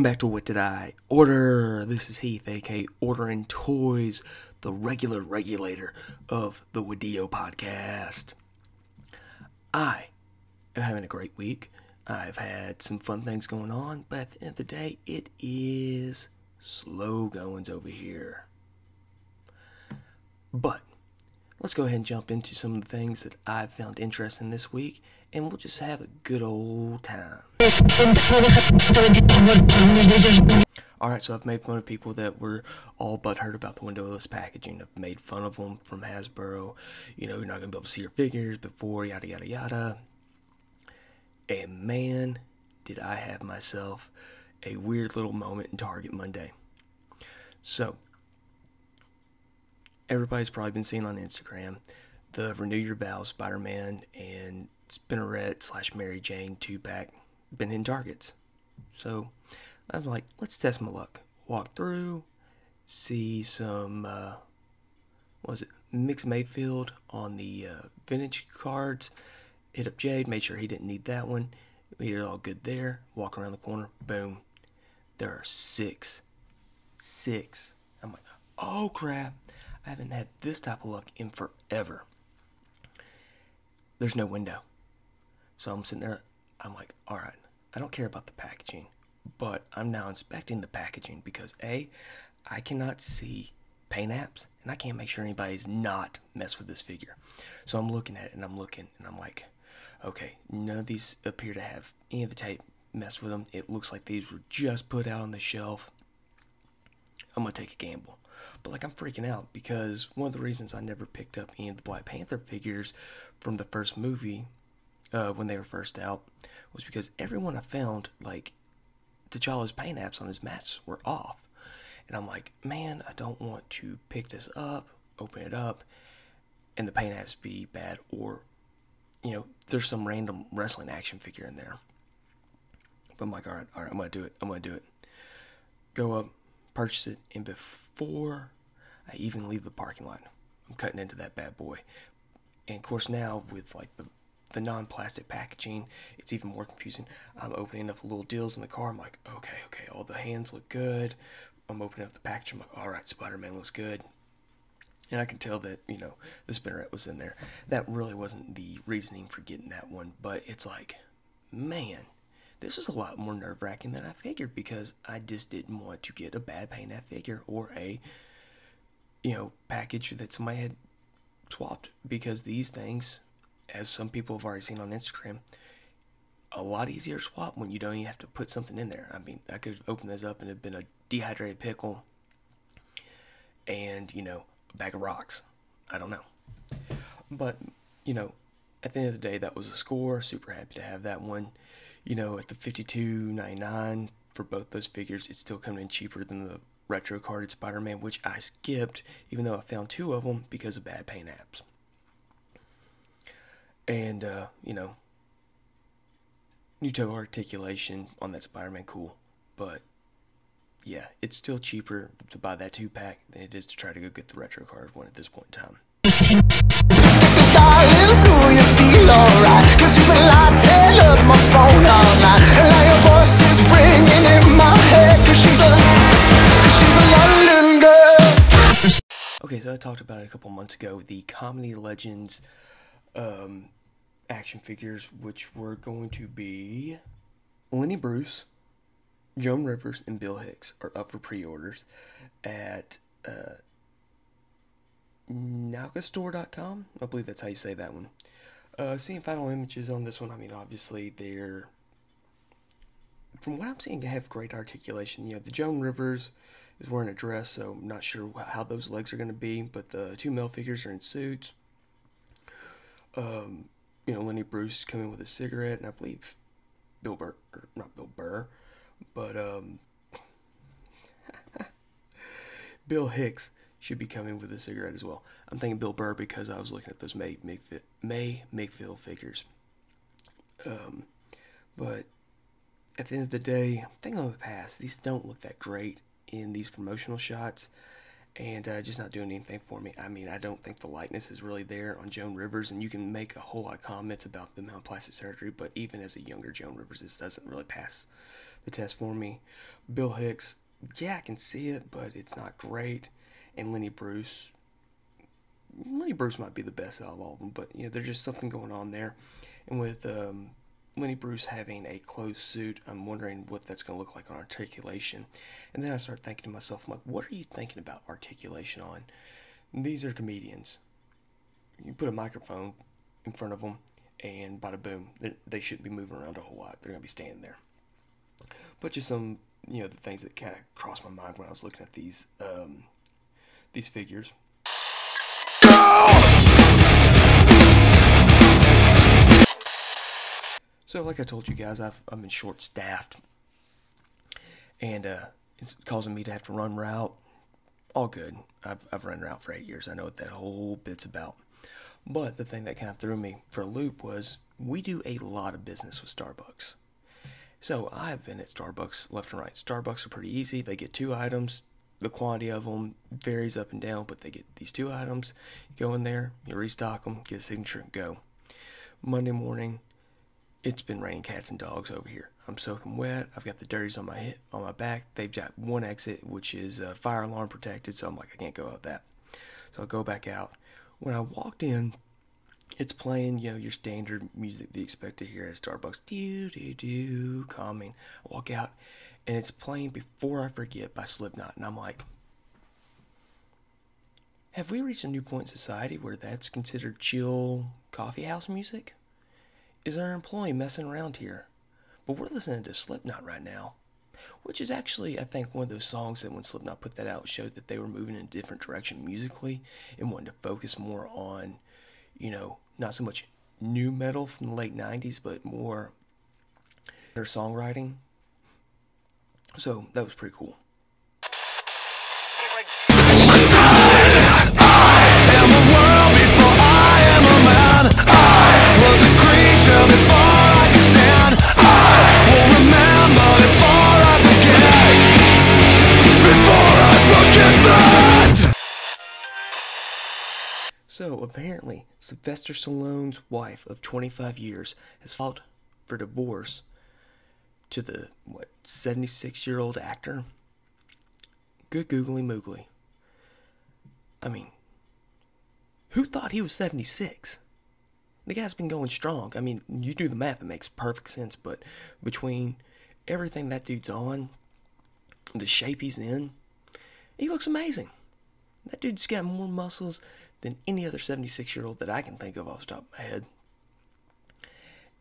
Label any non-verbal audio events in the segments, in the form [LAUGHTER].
Welcome back to What Did I Order? This is Heath, aka Ordering Toys, the regular regulator of the Wadio podcast. I am having a great week. I've had some fun things going on, but at the end of the day, it is slow goings over here. But let's go ahead and jump into some of the things that I've found interesting this week, and we'll just have a good old time. Alright, so I've made fun of people that were all butthurt about the windowless packaging. I've made fun of them from Hasbro. You know, you're not going to be able to see your figures before, yada, yada, yada. And man, did I have myself a weird little moment in Target Monday. So, everybody's probably been seeing on Instagram the Renew Your Vows Spider Man and Spinneret slash Mary Jane two pack been in Targets. So I'm like, let's test my luck. Walk through, see some, uh, what was it, Migs Mayfield on the uh, vintage cards. Hit up Jade, made sure he didn't need that one. We it all good there. Walk around the corner, boom. There are six. Six. I'm like, oh crap. I haven't had this type of luck in forever. There's no window. So I'm sitting there, I'm like, all right, I don't care about the packaging, but I'm now inspecting the packaging because A, I cannot see paint apps and I can't make sure anybody's not messed with this figure. So I'm looking at it and I'm looking and I'm like, okay, none of these appear to have any of the tape messed with them. It looks like these were just put out on the shelf. I'm gonna take a gamble. But like I'm freaking out because one of the reasons I never picked up any of the Black Panther figures from the first movie uh, when they were first out was because everyone I found, like, T'Challa's paint apps on his masks were off. And I'm like, man, I don't want to pick this up, open it up, and the paint apps be bad, or, you know, there's some random wrestling action figure in there. But I'm like, all right, all right, I'm to do it. I'm to do it. Go up, purchase it, and before I even leave the parking lot, I'm cutting into that bad boy. And of course, now with like the the non-plastic packaging, it's even more confusing. I'm opening up the little deals in the car. I'm like, okay, okay, all the hands look good. I'm opening up the package. I'm like, all right, Spider-Man looks good. And I can tell that, you know, the spinneret was in there. That really wasn't the reasoning for getting that one, but it's like, man, this was a lot more nerve wracking than I figured because I just didn't want to get a bad paint app figure or a, you know, package that somebody had swapped because these things as some people have already seen on Instagram, a lot easier to swap when you don't even have to put something in there. I mean, I could have opened this up and it been a dehydrated pickle and, you know, a bag of rocks. I don't know. But, you know, at the end of the day, that was a score. Super happy to have that one. You know, at the 52.99 for both those figures, it's still coming in cheaper than the retro carded Spider-Man, which I skipped, even though I found two of them because of bad paint apps. And, uh, you know, new toe articulation on that Spider Man, cool. But, yeah, it's still cheaper to buy that two pack than it is to try to go get the retro card one at this point in time. My phone all night. And now your voice is ringing in my head. Cause she's a, cause she's a London girl. Okay, so I talked about it a couple months ago. The Comedy Legends um, action figures, which were going to be Lenny Bruce, Joan Rivers, and Bill Hicks, are up for pre-orders at uh. I believe that's how you say that one. Uh, seeing final images on this one, I mean, obviously they're, from what I'm seeing, they have great articulation. You know, the Joan Rivers is wearing a dress, so I'm not sure how those legs are going to be, but the two male figures are in suits. Um, you know, Lenny Bruce coming with a cigarette, and I believe Bill Burr, not Bill Burr, but um, [LAUGHS] Bill Hicks should be coming with a cigarette as well. I'm thinking Bill Burr because I was looking at those May Mayfield, May Mayfield figures. Um, but at the end of the day, I'm thinking I'm pass. These don't look that great in these promotional shots, and uh, just not doing anything for me. I mean, I don't think the likeness is really there on Joan Rivers, and you can make a whole lot of comments about the amount of plastic surgery, but even as a younger Joan Rivers, this doesn't really pass the test for me. Bill Hicks, yeah, I can see it, but it's not great. And Lenny Bruce, Lenny Bruce might be the best out of all of them, but you know, there's just something going on there. And with um, Lenny Bruce having a closed suit, I'm wondering what that's going to look like on articulation. And then I start thinking to myself, I'm like, what are you thinking about articulation on? These are comedians. You put a microphone in front of them, and bada boom, they shouldn't be moving around a whole lot. They're going to be standing there. But just some, you know, the things that kind of crossed my mind when I was looking at these um, these figures. So, like I told you guys, I've I've been short staffed, and uh, it's causing me to have to run route. All good. I've I've run route for eight years. I know what that whole bit's about. But the thing that kind of threw me for a loop was we do a lot of business with Starbucks. So I've been at Starbucks left and right. Starbucks are pretty easy. They get two items. The quantity of them varies up and down, but they get these two items. You go in there, you restock them, get a signature, and go. Monday morning, it's been raining cats and dogs over here. I'm soaking wet. I've got the dirties on my hip, on my back. They've got one exit, which is uh, fire alarm protected, so I'm like, I can't go out that. So I'll go back out. When I walked in, it's playing, you know, your standard music that you expect to hear at Starbucks. Do do do, calming. I walk out, and it's playing "Before I Forget" by Slipknot, and I'm like, have we reached a new point in society where that's considered chill coffee house music? is our employee messing around here? But we're listening to Slipknot right now, which is actually, I think, one of those songs that when Slipknot put that out showed that they were moving in a different direction musically and wanting to focus more on, you know, not so much nu metal from the late 90s, but more their songwriting. So that was pretty cool. So, apparently, Sylvester Stallone's wife of 25 years has filed for divorce to the, what, 76 year old actor? Good googly moogly. I mean, who thought he was 76? The guy's been going strong. I mean, you do the math, it makes perfect sense, but between everything that dude's on, the shape he's in, he looks amazing. That dude's got more muscles than any other 76 year old that I can think of off the top of my head.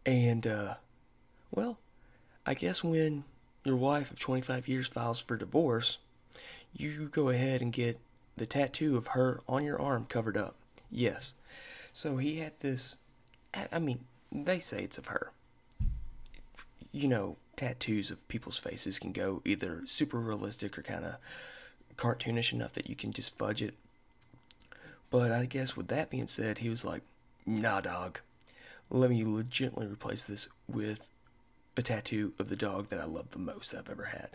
And, uh, well, I guess when your wife of 25 years files for divorce, you go ahead and get the tattoo of her on your arm covered up. Yes. So he had this, I mean, they say it's of her. You know, tattoos of people's faces can go either super realistic or kind of cartoonish enough that you can just fudge it but I guess with that being said, he was like, nah, dog. Let me legitimately replace this with a tattoo of the dog that I love the most I've ever had.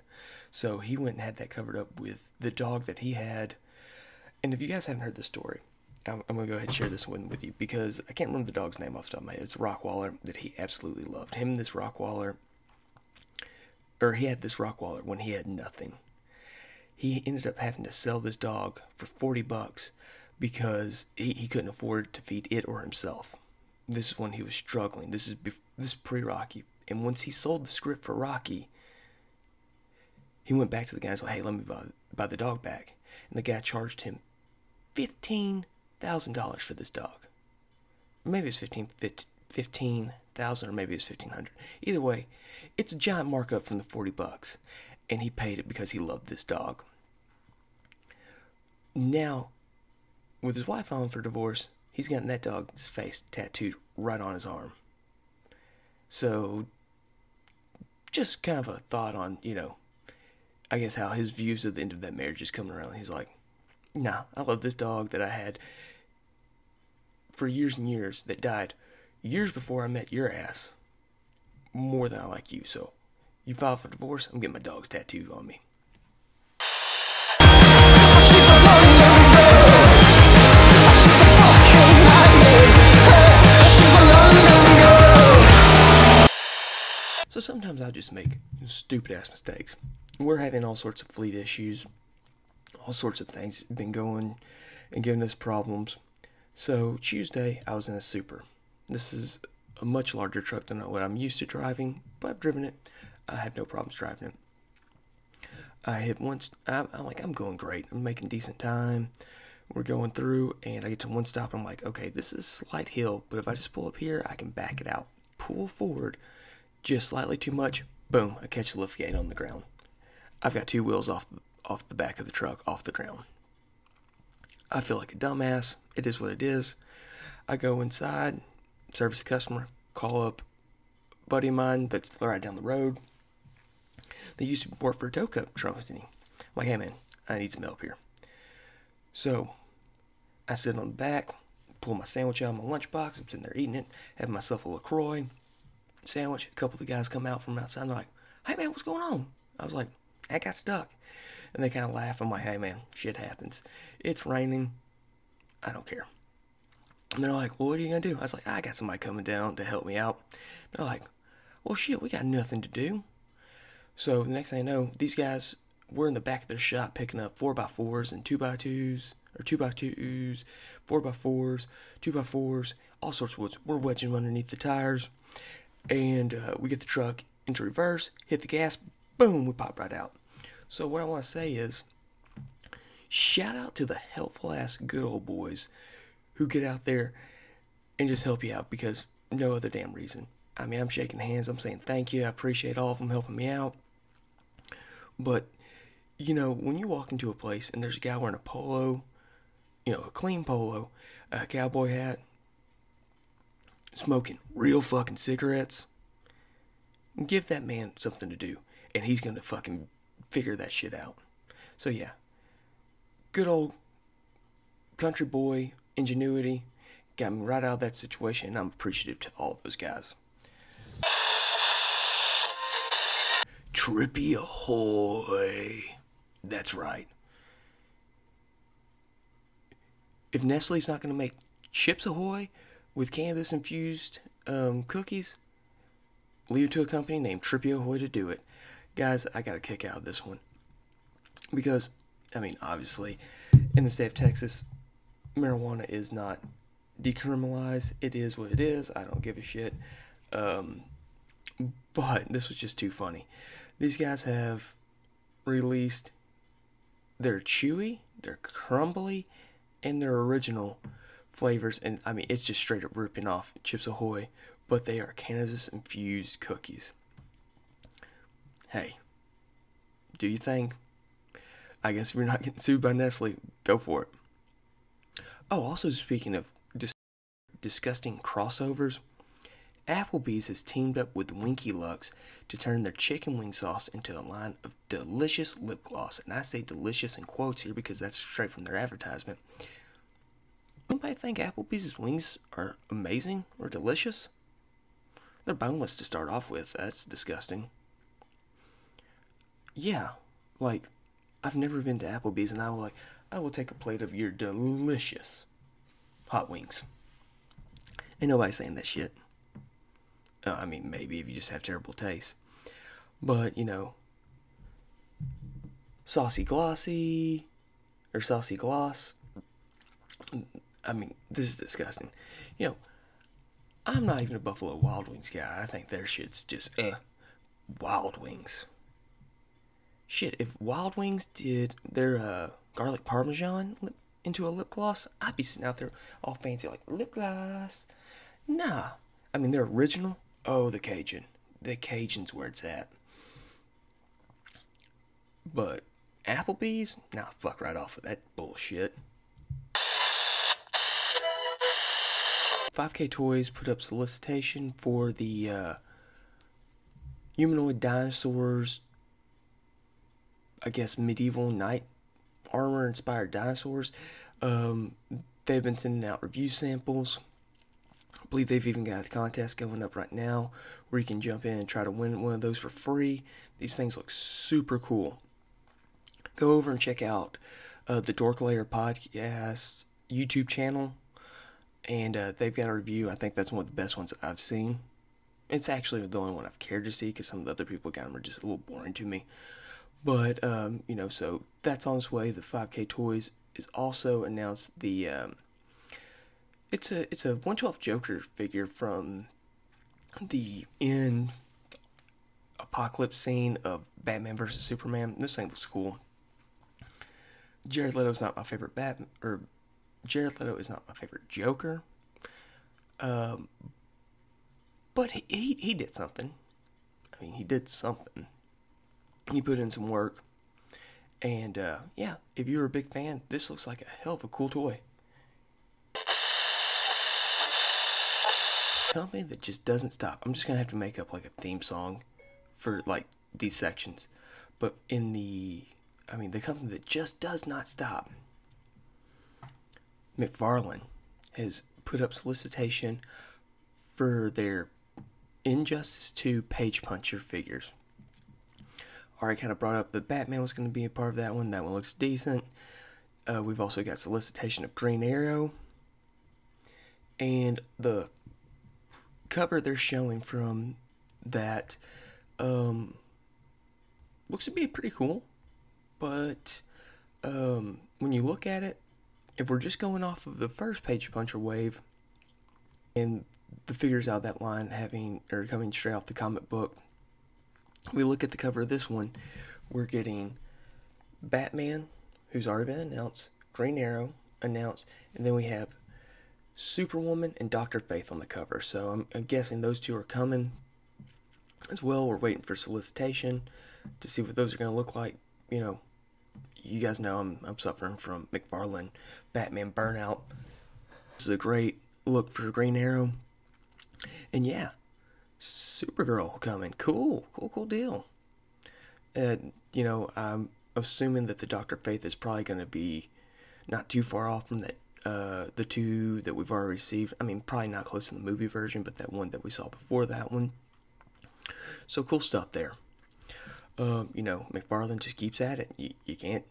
So he went and had that covered up with the dog that he had. And if you guys haven't heard the story, I'm, I'm going to go ahead and share this one with you because I can't remember the dog's name off the top of my head. It's a Rottweiler that he absolutely loved. Him, this Rockwaller, or he had this Rockwaller when he had nothing. He ended up having to sell this dog for 40 bucks because he, he couldn't afford to feed it or himself. This is when he was struggling. This is bef- this pre Rocky. And once he sold the script for Rocky, he went back to the guy and said, "Hey, let me buy, buy the dog back." And the guy charged him fifteen thousand dollars for this dog. Maybe it's fifteen fifteen thousand, or maybe it's fifteen hundred. Either way, it's a giant markup from the forty bucks, and he paid it because he loved this dog. Now with his wife filing for divorce, he's gotten that dog's face tattooed right on his arm. So, just kind of a thought on, you know, I guess how his views of the end of that marriage is coming around. He's like, nah, I love this dog that I had for years and years that died years before I met your ass more than I like you. So, you file for divorce, I'm getting my dog's tattooed on me. So sometimes I just make stupid ass mistakes. We're having all sorts of fleet issues, all sorts of things been going and giving us problems. So Tuesday, I was in a super. This is a much larger truck than what I'm used to driving, but I've driven it. I have no problems driving it. I hit once. I'm, I'm like, I'm going great. I'm making decent time. We're going through, and I get to one stop. I'm like, okay, this is a slight hill, but if I just pull up here, I can back it out, pull forward, just slightly too much. Boom! I catch the lift gate on the ground. I've got two wheels off the, off the back of the truck, off the ground. I feel like a dumbass. It is what it is. I go inside, service customer, call up a buddy of mine that's right down the road. They used to work for a tow company. I'm like, hey man, I need some help here. So I sit on the back, pull my sandwich out of my lunchbox. I'm sitting there eating it, having myself a LaCroix sandwich. A couple of the guys come out from outside they're like, hey man, what's going on? I was like, I got stuck. And they kind of laugh. I'm like, hey man, shit happens. It's raining. I don't care. And they're like, well, what are you to do? I was like, I got somebody coming down to help me out. They're like, well, shit, we got nothing to do. So the next thing I know, these guys were in the back of their shop picking up 4x4s and 2x2s, or 2x2s, 4x4s, 2x4s, all sorts of woods. We're wedging underneath the tires. And uh, we get the truck into reverse, hit the gas, boom, we pop right out. So what I want to say is, shout out to the helpful ass good old boys who get out there and just help you out because no other damn reason. I mean, I'm shaking hands, I'm saying thank you, I appreciate all of them helping me out. But, you know, when you walk into a place and there's a guy wearing a polo, you know, a clean polo, a cowboy hat, smoking real fucking cigarettes, give that man something to do, and he's gonna fucking figure that shit out. So, yeah, good old country boy ingenuity got me right out of that situation, and I'm appreciative to all those guys. Trippy ahoy! That's right. If Nestle's not to make Chips Ahoy with cannabis infused um, cookies, leave it to a company named Trippy Ahoy to do it. Guys, I got a kick out of this one. Because, I mean, obviously, in the state of Texas, marijuana is not decriminalized. It is what it is. I don't give a shit. Um, but this was just too funny. These guys have released their chewy, their crumbly, and their original flavors. And I mean, it's just straight up ripping off Chips Ahoy, but they are cannabis infused cookies. Hey, do you think? I guess if you're not getting sued by Nestle, go for it. Oh, also speaking of dis- disgusting crossovers, Applebee's has teamed up with Winky Lux to turn their chicken wing sauce into a line of delicious lip gloss. And I say delicious in quotes here because that's straight from their advertisement. Anybody think Applebee's wings are amazing or delicious? They're boneless to start off with. That's disgusting. Yeah, like, I've never been to Applebee's and I will like, I will take a plate of your delicious hot wings. Ain't nobody saying that shit. Uh, I mean, maybe if you just have terrible taste. But, you know, saucy glossy or saucy gloss. I mean, this is disgusting. You know, I'm not even a Buffalo Wild Wings guy. I think their shit's just eh. Wild Wings. Shit, if Wild Wings did their uh, garlic parmesan lip, into a lip gloss, I'd be sitting out there all fancy like lip gloss. Nah, I mean they're original. Oh, the Cajun, the Cajun's where it's at. But Applebee's, nah, fuck right off with that bullshit. 5K Toys put up solicitation for the uh, humanoid dinosaurs. I guess medieval knight armor inspired dinosaurs. Um, they've been sending out review samples. I believe they've even got a contest going up right now where you can jump in and try to win one of those for free. These things look super cool. Go over and check out uh, the Dork Layer Podcast YouTube channel, and uh, they've got a review. I think that's one of the best ones I've seen. It's actually the only one I've cared to see because some of the other people got them are just a little boring to me. But um, you know, so that's on its way. The 5K Toys is also announced the. Um, it's a it's a 112 Joker figure from the end apocalypse scene of Batman versus Superman. This thing looks cool. Jared Leto's not my favorite Batman, or Jared Leto is not my favorite Joker. Um, but he, he, he did something. I mean, he did something. He put in some work. And uh, yeah, if you're a big fan, this looks like a hell of a cool toy. Company that just doesn't stop. I'm just gonna have to make up like a theme song for like these sections. But in the, I mean, the company that just does not stop. McFarlane has put up solicitation for their Injustice 2 Page Puncher figures. Already kind of brought up that Batman was going to be a part of that one. That one looks decent. Uh, we've also got solicitation of Green Arrow. And the cover they're showing from that um, looks to be pretty cool. But um, when you look at it, if we're just going off of the first page puncher wave and the figures out that line having or coming straight off the comic book, we look at the cover of this one, we're getting Batman, who's already been announced, Green Arrow announced, and then we have Superwoman and Doctor Fate on the cover. So I'm, I'm guessing those two are coming as well. We're waiting for solicitation to see what those are going to look like. You know, you guys know I'm, I'm suffering from McFarlane Batman burnout. This is a great look for Green Arrow. And yeah, Supergirl coming. Cool, cool, cool deal. And, you know, I'm assuming that the Doctor Fate is probably going to be not too far off from that uh, the two that we've already received. I mean, probably not close to the movie version, but that one that we saw before that one. So cool stuff there. Um, you know, McFarlane just keeps at it. You, you can't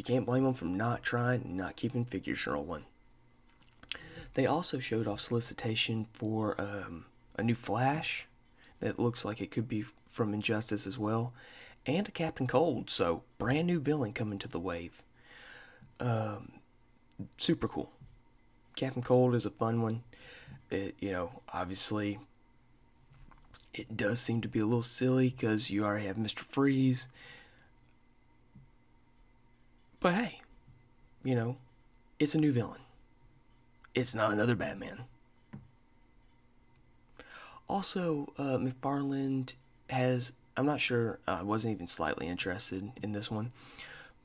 you can't blame them for not trying and not keeping figures rolling. They also showed off solicitation for um, a new Flash that looks like it could be from Injustice as well, and a Captain Cold. So brand new villain coming to the wave. Um, super cool. Captain Cold is a fun one. It, you know, obviously, it does seem to be a little silly because you already have Mr. Freeze but hey, you know, it's a new villain. It's not another Batman. Also, uh, McFarlane has, I'm not sure, uh, I wasn't even slightly interested in this one,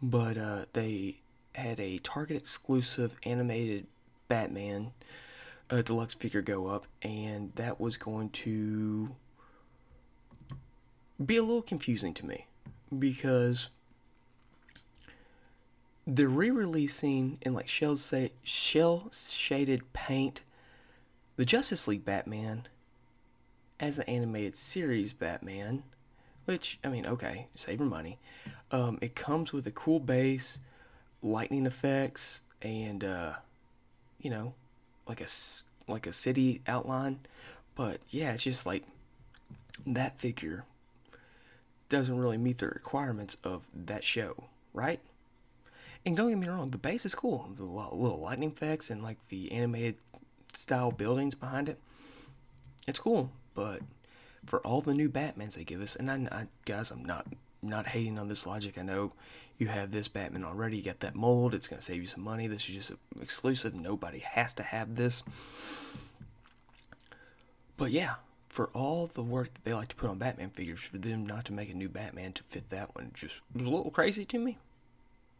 but uh, they had a Target exclusive animated Batman uh, deluxe figure go up, and that was going to be a little confusing to me because they're re-releasing in like shell say shell shaded paint the Justice League Batman as the animated series Batman, which I mean, okay, save your money. Um, it comes with a cool base, lightning effects, and uh, you know, like a like a city outline. But yeah, it's just like that figure doesn't really meet the requirements of that show, right? And don't get me wrong, the base is cool. The little lightning effects and like the animated style buildings behind it. It's cool, but for all the new Batmans they give us, and I, I guys, I'm not not hating on this logic. I know you have this Batman already. You got that mold. It's gonna save you some money. This is just exclusive. Nobody has to have this. But yeah, for all the work that they like to put on Batman figures, for them not to make a new Batman to fit that one just was a little crazy to me.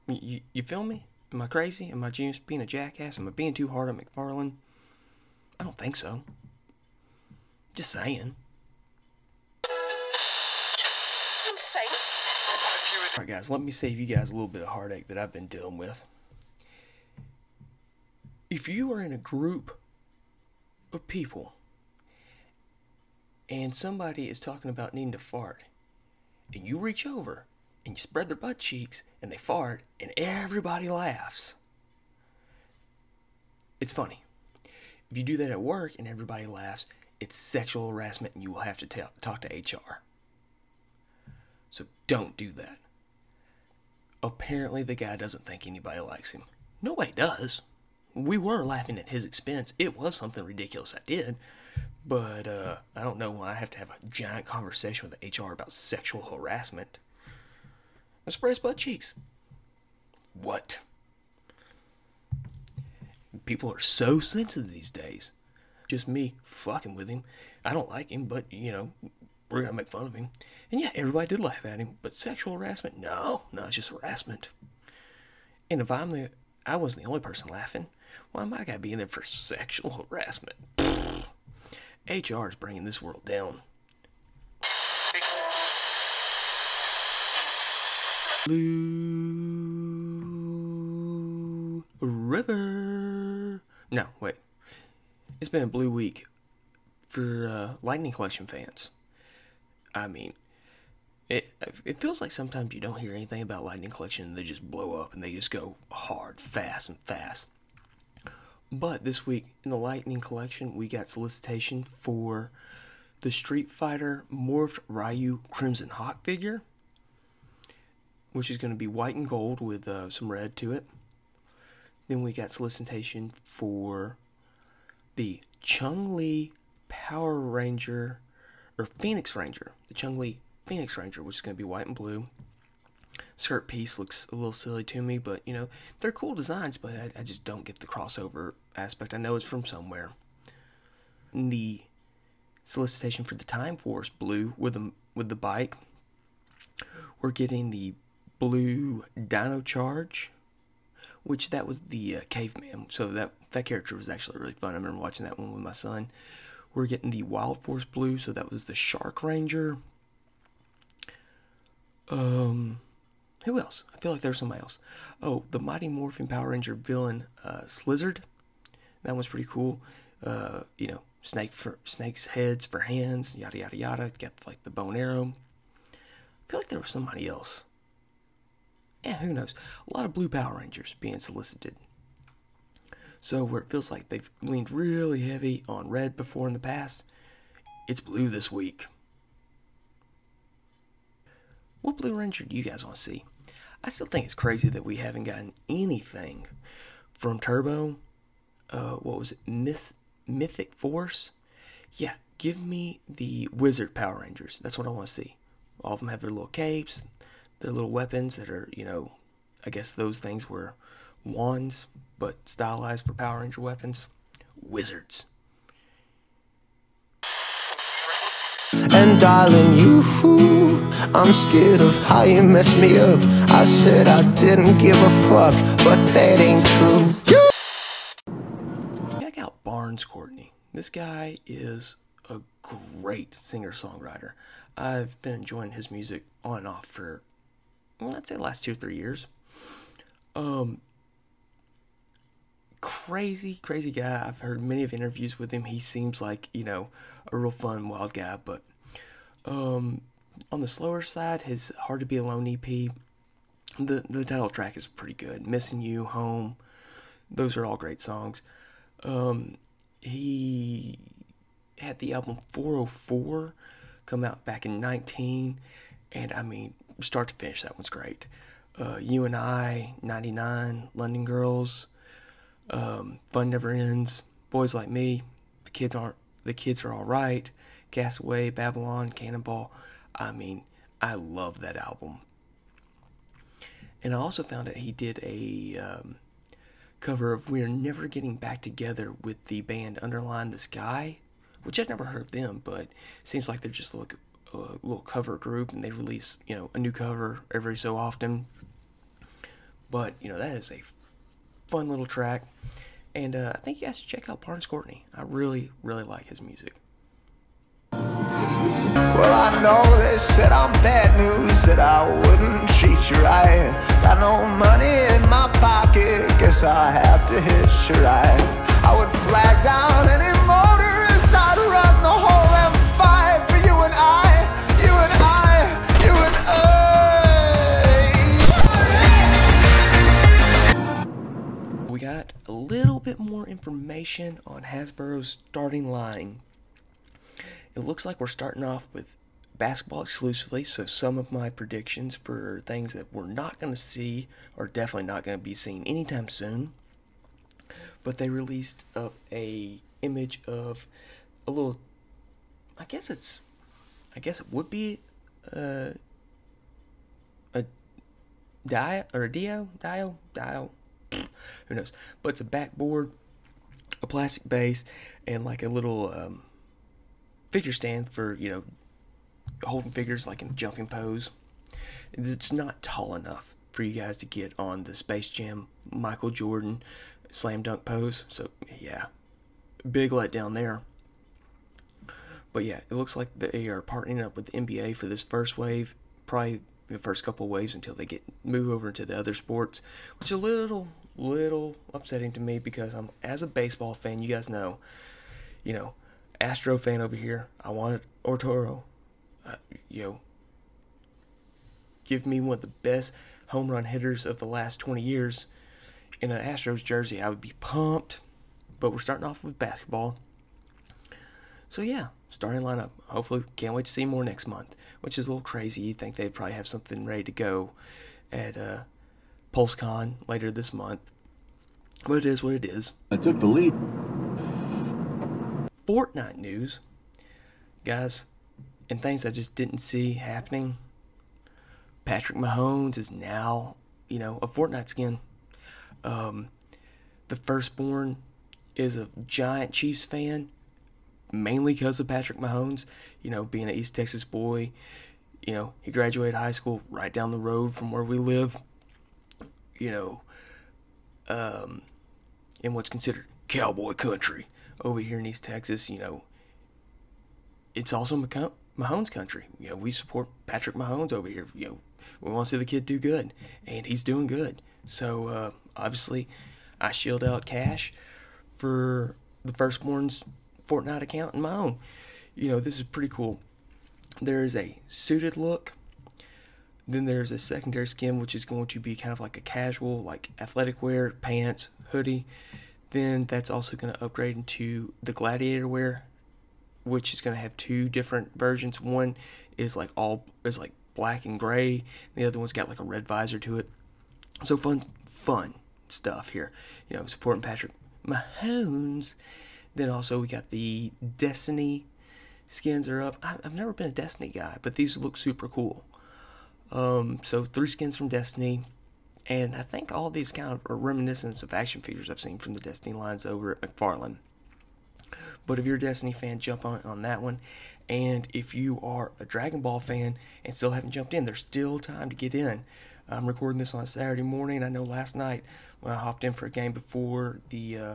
You, you feel me? Am I crazy? Am I just being a jackass? Am I being too hard on McFarlane? I don't think so. Just saying. Alright, guys, let me save you guys a little bit of heartache that I've been dealing with. If you are in a group of people and somebody is talking about needing to fart, and you reach over and you spread their butt cheeks and they fart and everybody laughs. It's funny. If you do that at work and everybody laughs, it's sexual harassment and you will have to ta- talk to HR. So don't do that. Apparently, the guy doesn't think anybody likes him. Nobody does. We were laughing at his expense. It was something ridiculous I did. But uh, I don't know why I have to have a giant conversation with HR about sexual harassment. I spray his butt cheeks. What? People are so sensitive these days. Just me fucking with him. I don't like him, but you know, we're gonna make fun of him. And yeah, everybody did laugh at him, but sexual harassment? No, no, it's just harassment. And if I'm the, I wasn't the only person laughing. Why am I gotta be in there for sexual harassment? HR is bringing this world down. Blue River. No, wait. It's been a blue week for uh, Lightning Collection fans. I mean, it it feels like sometimes you don't hear anything about Lightning Collection and they just blow up and they just go hard, fast, and fast. But this week in the Lightning Collection, we got solicitation for the Street Fighter Morphed Ryu Crimson Hawk figure, which is going to be white and gold with uh, some red to it. Then we got solicitation for the Chun-Li Power Ranger or Phoenix Ranger, the Chun-Li Phoenix Ranger, which is going to be white and blue. Skirt piece looks a little silly to me, but you know they're cool designs, but I, I just don't get the crossover aspect. I know it's from somewhere. The solicitation for the Time Force blue with the with the bike. We're getting the blue Dino Charge, which that was the uh, caveman. So that that character was actually really fun. I remember watching that one with my son. We're getting the Wild Force blue, so that was the Shark Ranger. Um, who else? I feel like there's somebody else. Oh, the Mighty Morphin Power Ranger villain, uh, Snizard. That was pretty cool. Uh, you know, snake for snakes' heads for hands, yada yada yada. Got like the bone arrow. I feel like there was somebody else. Who knows? A lot of blue Power Rangers being solicited. So where it feels like they've leaned really heavy on red before in the past, it's blue this week. What Blue Ranger do you guys want to see? I still think it's crazy that we haven't gotten anything from Turbo. Uh, what was it? Myth- Mythic Force? Yeah, give me the Wizard Power Rangers. That's what I want to see. All of them have their little capes, their little weapons that are, you know, I guess those things were wands, but stylized for Power Ranger weapons. Wizards. And darling, you fool, I'm scared of how you messed me up. I said I didn't give a fuck, but that ain't true. Check out Barns Courtney. This guy is a great singer songwriter. I've been enjoying his music on and off for, I'd say, last two or three years. Um, crazy, crazy guy. I've heard many of interviews with him. He seems like you know a real fun, wild guy. But um, on the slower side, his "Hard to Be Alone" EP, the the title track is pretty good. "Missing You," "Home," those are all great songs. Um, he had the album 404 come out back in 19, and I mean, start to finish, that one's great. Uh, you and I, 99, London Girls, um, Fun Never Ends, Boys Like Me, The Kids Aren't, The Kids Are Alright, Castaway, Babylon, Cannonball. I mean, I love that album. And I also found that he did a um, cover of We're Never Getting Back Together with the band Underline the Sky, which I'd never heard of them, but seems like they're just little, a little cover group and they release, you know, a new cover every so often. But, you know, that is a fun little track. And uh, I think you guys should check out Barns Courtney. I really, really like his music. Well, I know they said I'm bad news, that I wouldn't treat you right. Got no money in my pocket, guess I have to hitch a ride. I would flag down any information on Hasbro's starting line it looks like we're starting off with basketball exclusively. So some of my predictions for things that we're not going to see are definitely not going to be seen anytime soon. But they released up a image of a little. I guess it's. I guess it would be uh, a dial or a dio dial dial. Who knows? But it's a backboard, a plastic base, and like a little um, figure stand for you know holding figures like in jumping pose. It's not tall enough for you guys to get on the Space Jam Michael Jordan slam dunk pose. So yeah, big letdown there. But yeah, it looks like they are partnering up with the NBA for this first wave. Probably the first couple waves until they get move over into the other sports, which is a little little upsetting to me because I'm as a baseball fan. You guys know, you know, Astro fan over here. I wanted Arturo uh, know, give me one of the best home run hitters of the last 20 years in an Astros jersey, I would be pumped. But we're starting off with basketball. So yeah, starting lineup. Hopefully, can't wait to see more next month. Which is a little crazy. You think they'd probably have something ready to go at uh, PulseCon later this month, but it is what it is. I took the lead. Fortnite news, guys and things I just didn't see happening. Patrick Mahomes is now, you know, a Fortnite skin. Um, the firstborn is a giant Chiefs fan, mainly because of Patrick Mahomes. You know, being an East Texas boy, you know, he graduated high school right down the road from where we live. You know, um, in what's considered cowboy country over here in East Texas. You know, it's also Mahomes country. You know, we support Patrick Mahomes over here. You know, we want to see the kid do good, and he's doing good. So uh, obviously, I shield out cash for the firstborn's Fortnite account in my own. You know, this is pretty cool. There is a suited look. Then there's a secondary skin, which is going to be kind of like a casual, like athletic wear, pants, hoodie. Then that's also going to upgrade into the gladiator wear which is going to have two different versions. One is like all is like black and gray. The other one's got like a red visor to it. So fun, fun stuff here. You know, supporting Patrick Mahomes. Then also we got the Destiny skins are up. I've never been a Destiny guy, but these look super cool. Um, so three skins from Destiny, and I think all these kind of are reminiscent of action figures I've seen from the Destiny lines over at McFarlane. But if you're a Destiny fan, jump on on that one. And if you are a Dragon Ball fan and still haven't jumped in, there's still time to get in. I'm recording this on a Saturday morning. I know last night when I hopped in for a game before the uh,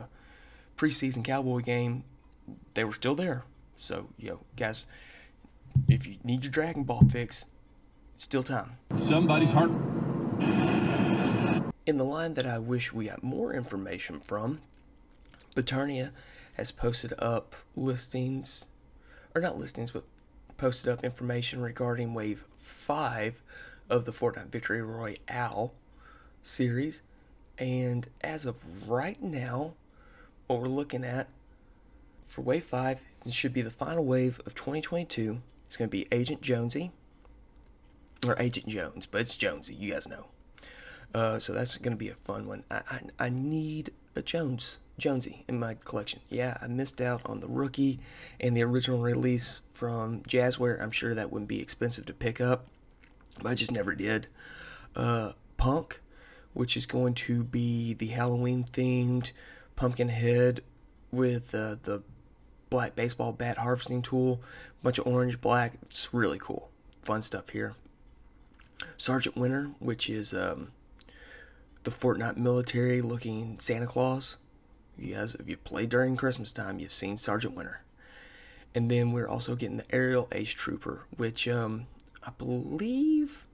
preseason Cowboy game, they were still there. So, you know, guys, if you need your Dragon Ball fix, still time. Somebody's heart. In the line that I wish we got more information from, Baternia has posted up listings, or not listings, but posted up information regarding Wave 5 of the Fortnite Victory Royale series. And as of right now, what we're looking at for Wave 5 it should be the final wave of 2022. It's going to be Agent Jonesy, or Agent Jones, but it's Jonesy, you guys know. Uh, so that's to be a fun one. I, I, I need a Jones Jonesy in my collection. Yeah, I missed out on the rookie and the original release from Jazwares. I'm sure that wouldn't be expensive to pick up, but I just never did. Uh, Punk, which is going to be the Halloween themed pumpkin head with uh, the black baseball bat harvesting tool, bunch of orange, black. It's really cool. Fun stuff here. Sergeant Winter, which is um, the Fortnite military looking Santa Claus. You guys, if you've played during Christmas time, you've seen Sergeant Winter. And then we're also getting the Aerial Ace Trooper, which um, I believe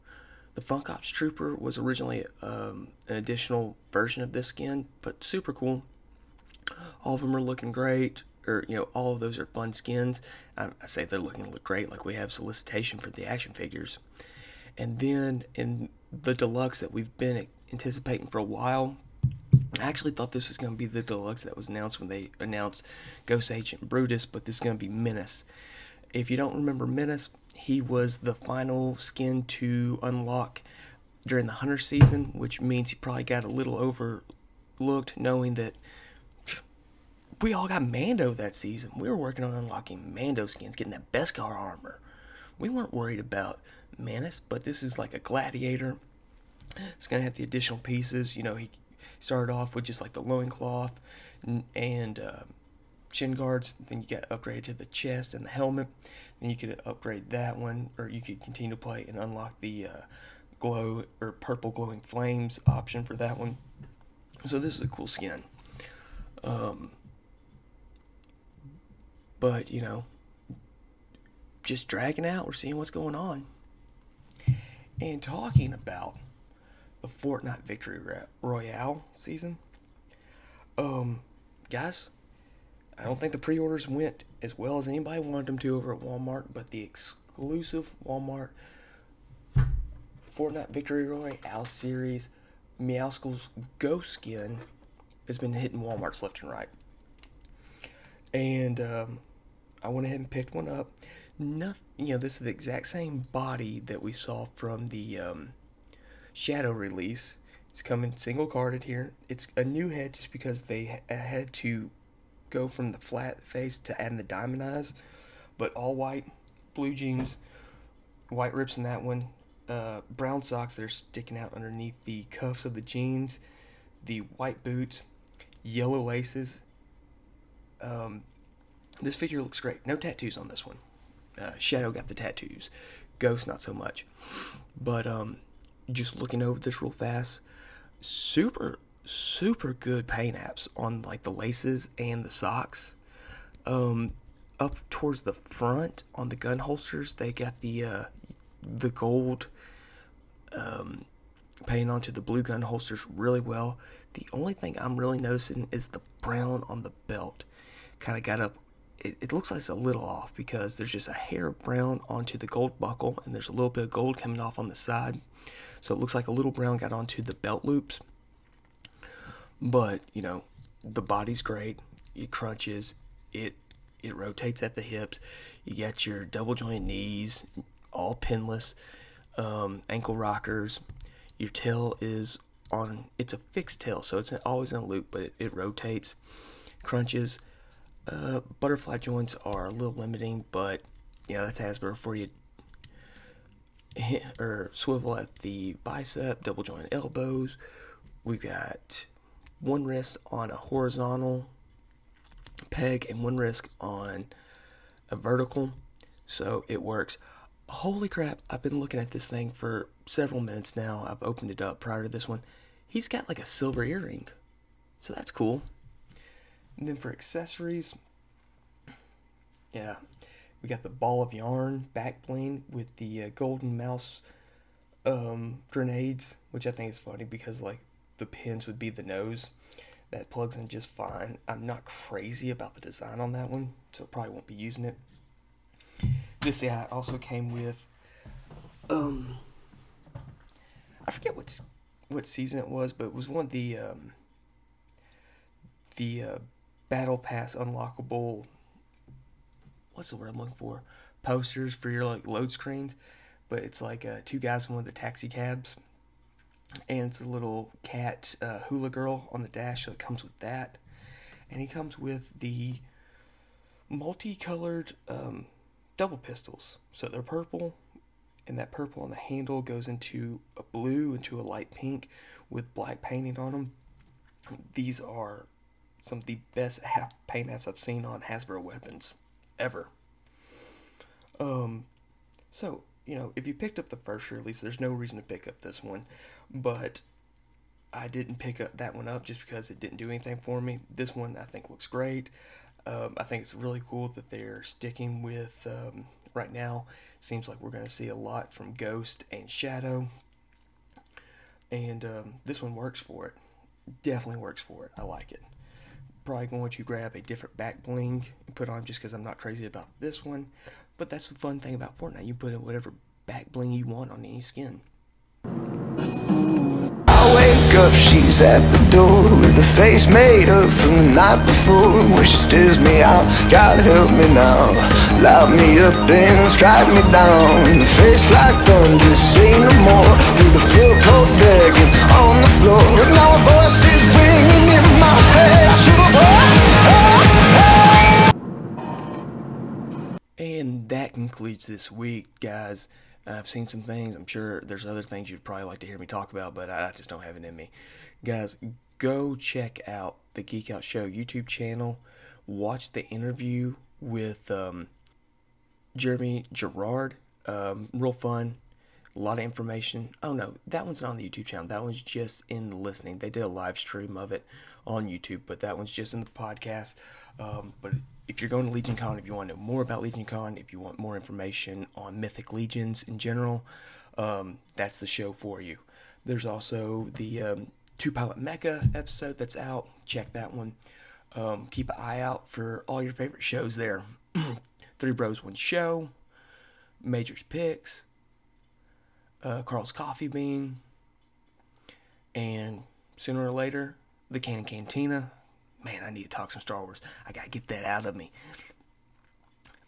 the Funk Ops Trooper was originally um, an additional version of this skin, but super cool. All of them are looking great, or you know, all of those are fun skins. I, I say they're looking look great, like we have solicitation for the action figures. And then in the deluxe that we've been anticipating for a while, I actually thought this was going to be the deluxe that was announced when they announced Ghost Agent Brutus, but this is going to be Menace. If you don't remember Menace, he was the final skin to unlock during the hunter season, which means he probably got a little overlooked knowing that [SNIFFS] we all got Mando that season. We were working on unlocking Mando skins, getting that Beskar armor. We weren't worried about Menace, but this is like a gladiator. It's gonna have the additional pieces. You know, he started off with just like the loincloth and, and uh, shin guards. Then you get upgraded to the chest and the helmet. Then you could upgrade that one, or you could continue to play and unlock the uh, glow or purple glowing flames option for that one. So this is a cool skin. Um, but you know, just dragging out. We're seeing what's going on. And talking about the Fortnite Victory Royale season, um, guys, I don't think the pre-orders went as well as anybody wanted them to over at Walmart, but the exclusive Walmart Fortnite Victory Royale series Meowscles Ghost Skin has been hitting Walmarts left and right. And um, I went ahead and picked one up. Nothing, you know, this is the exact same body that we saw from the um, Shadow release. It's coming single carded here. It's a new head just because they had to go from the flat face to adding the diamond eyes, but all white, blue jeans, white rips in that one, uh, brown socks that are sticking out underneath the cuffs of the jeans, the white boots, yellow laces. Um, this figure looks great. No tattoos on this one. Uh, Shadow got the tattoos. Ghost not so much. But um, just looking over this real fast, super super good paint apps on like the laces and the socks. Um, up towards the front on the gun holsters, they got the uh, the gold um, paint onto the blue gun holsters really well. The only thing I'm really noticing is the brown on the belt. Kind of got up. It, it looks like it's a little off because there's just a hair of brown onto the gold buckle, and there's a little bit of gold coming off on the side. So it looks like a little brown got onto the belt loops. But, you know, the body's great. It crunches. It it rotates at the hips. You got your double joint knees, all pinless, um, ankle rockers. Your tail is on. It's a fixed tail, so it's always in a loop, but it, it rotates, crunches. Uh, butterfly joints are a little limiting, but you know that's Hasbro for you. [LAUGHS] Or swivel at the bicep, double joint elbows. We've got one wrist on a horizontal peg and one wrist on a vertical. So it works. Holy crap, I've been looking at this thing for several minutes now. I've opened it up prior to this one. He's got like a silver earring. So that's cool. And then for accessories, yeah, we got the ball of yarn backplane with the uh, golden mouse um, grenades, which I think is funny because like the pins would be the nose. That plugs in just fine. I'm not crazy about the design on that one, so I probably won't be using it. This yeah also came with um I forget what what season it was, but it was one of the um the uh, battle pass unlockable what's the word I'm looking for posters for your like load screens, but it's like uh, two guys in one of the taxi cabs and it's a little cat uh, hula girl on the dash, so it comes with that. And he comes with the multicolored um, double pistols. So they're purple, and that purple on the handle goes into a blue, into a light pink with black painting on them. These are some of the best half paint apps I've seen on Hasbro weapons ever. Um, so you know, if you picked up the first release, there's no reason to pick up this one. But I didn't pick up that one up just because it didn't do anything for me. This one I think looks great. Um, I think it's really cool that they're sticking with um, right now. Seems like we're going to see a lot from Ghost and Shadow, and um, this one works for it. Definitely works for it. I like it. Probably going to grab a different back bling and put on just because I'm not crazy about this one. But that's the fun thing about Fortnite. You put in whatever back bling you want on any skin. I wake up, she's at the door with a face made up from the night before. She stares me out, God help me now. Me up and strike me down. Face like thunder, say no more. And. And that concludes this week, guys. I've seen some things. I'm sure there's other things you'd probably like to hear me talk about, but I just don't have it in me. Guys, go check out the Geek Out Show YouTube channel. Watch the interview with um, Jeremy Gerard. Um, real fun. A lot of information. Oh no, that one's not on the YouTube channel. That one's just in the listening. They did a live stream of it on YouTube, but that one's just in the podcast. Um, but if you're going to Legion Con, if you want to know more about Legion Con, if you want more information on Mythic Legions in general, um, that's the show for you. There's also the um, Two Pilot Mecha episode that's out. Check that one. Um, keep an eye out for all your favorite shows there. [CLEARS THROAT] Three Bros One Show, Major's Picks, uh, Carl's Coffee Bean, and sooner or later, the Cannon Cantina. Man, I need to talk some Star Wars. I gotta get that out of me.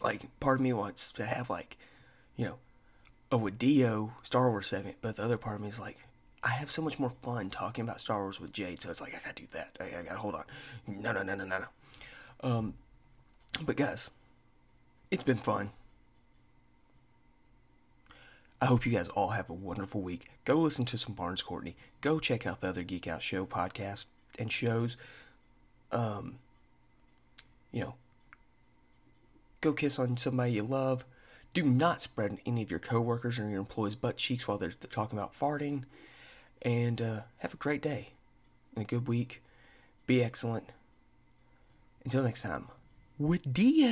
Like, part of me wants to have like, you know, a Wadio Star Wars segment, but the other part of me is like, I have so much more fun talking about Star Wars with Jade, so it's like I gotta do that. I, I gotta hold on. No, no, no, no, no, no. Um, but guys, it's been fun. I hope you guys all have a wonderful week. Go listen to some Barns Courtney. Go check out the other Geek Out Show podcast and shows. Um, you know, go kiss on somebody you love. Do not spread any of your coworkers or your employees' butt cheeks while they're talking about farting. And uh, have a great day and a good week. Be excellent. Until next time. With Dio.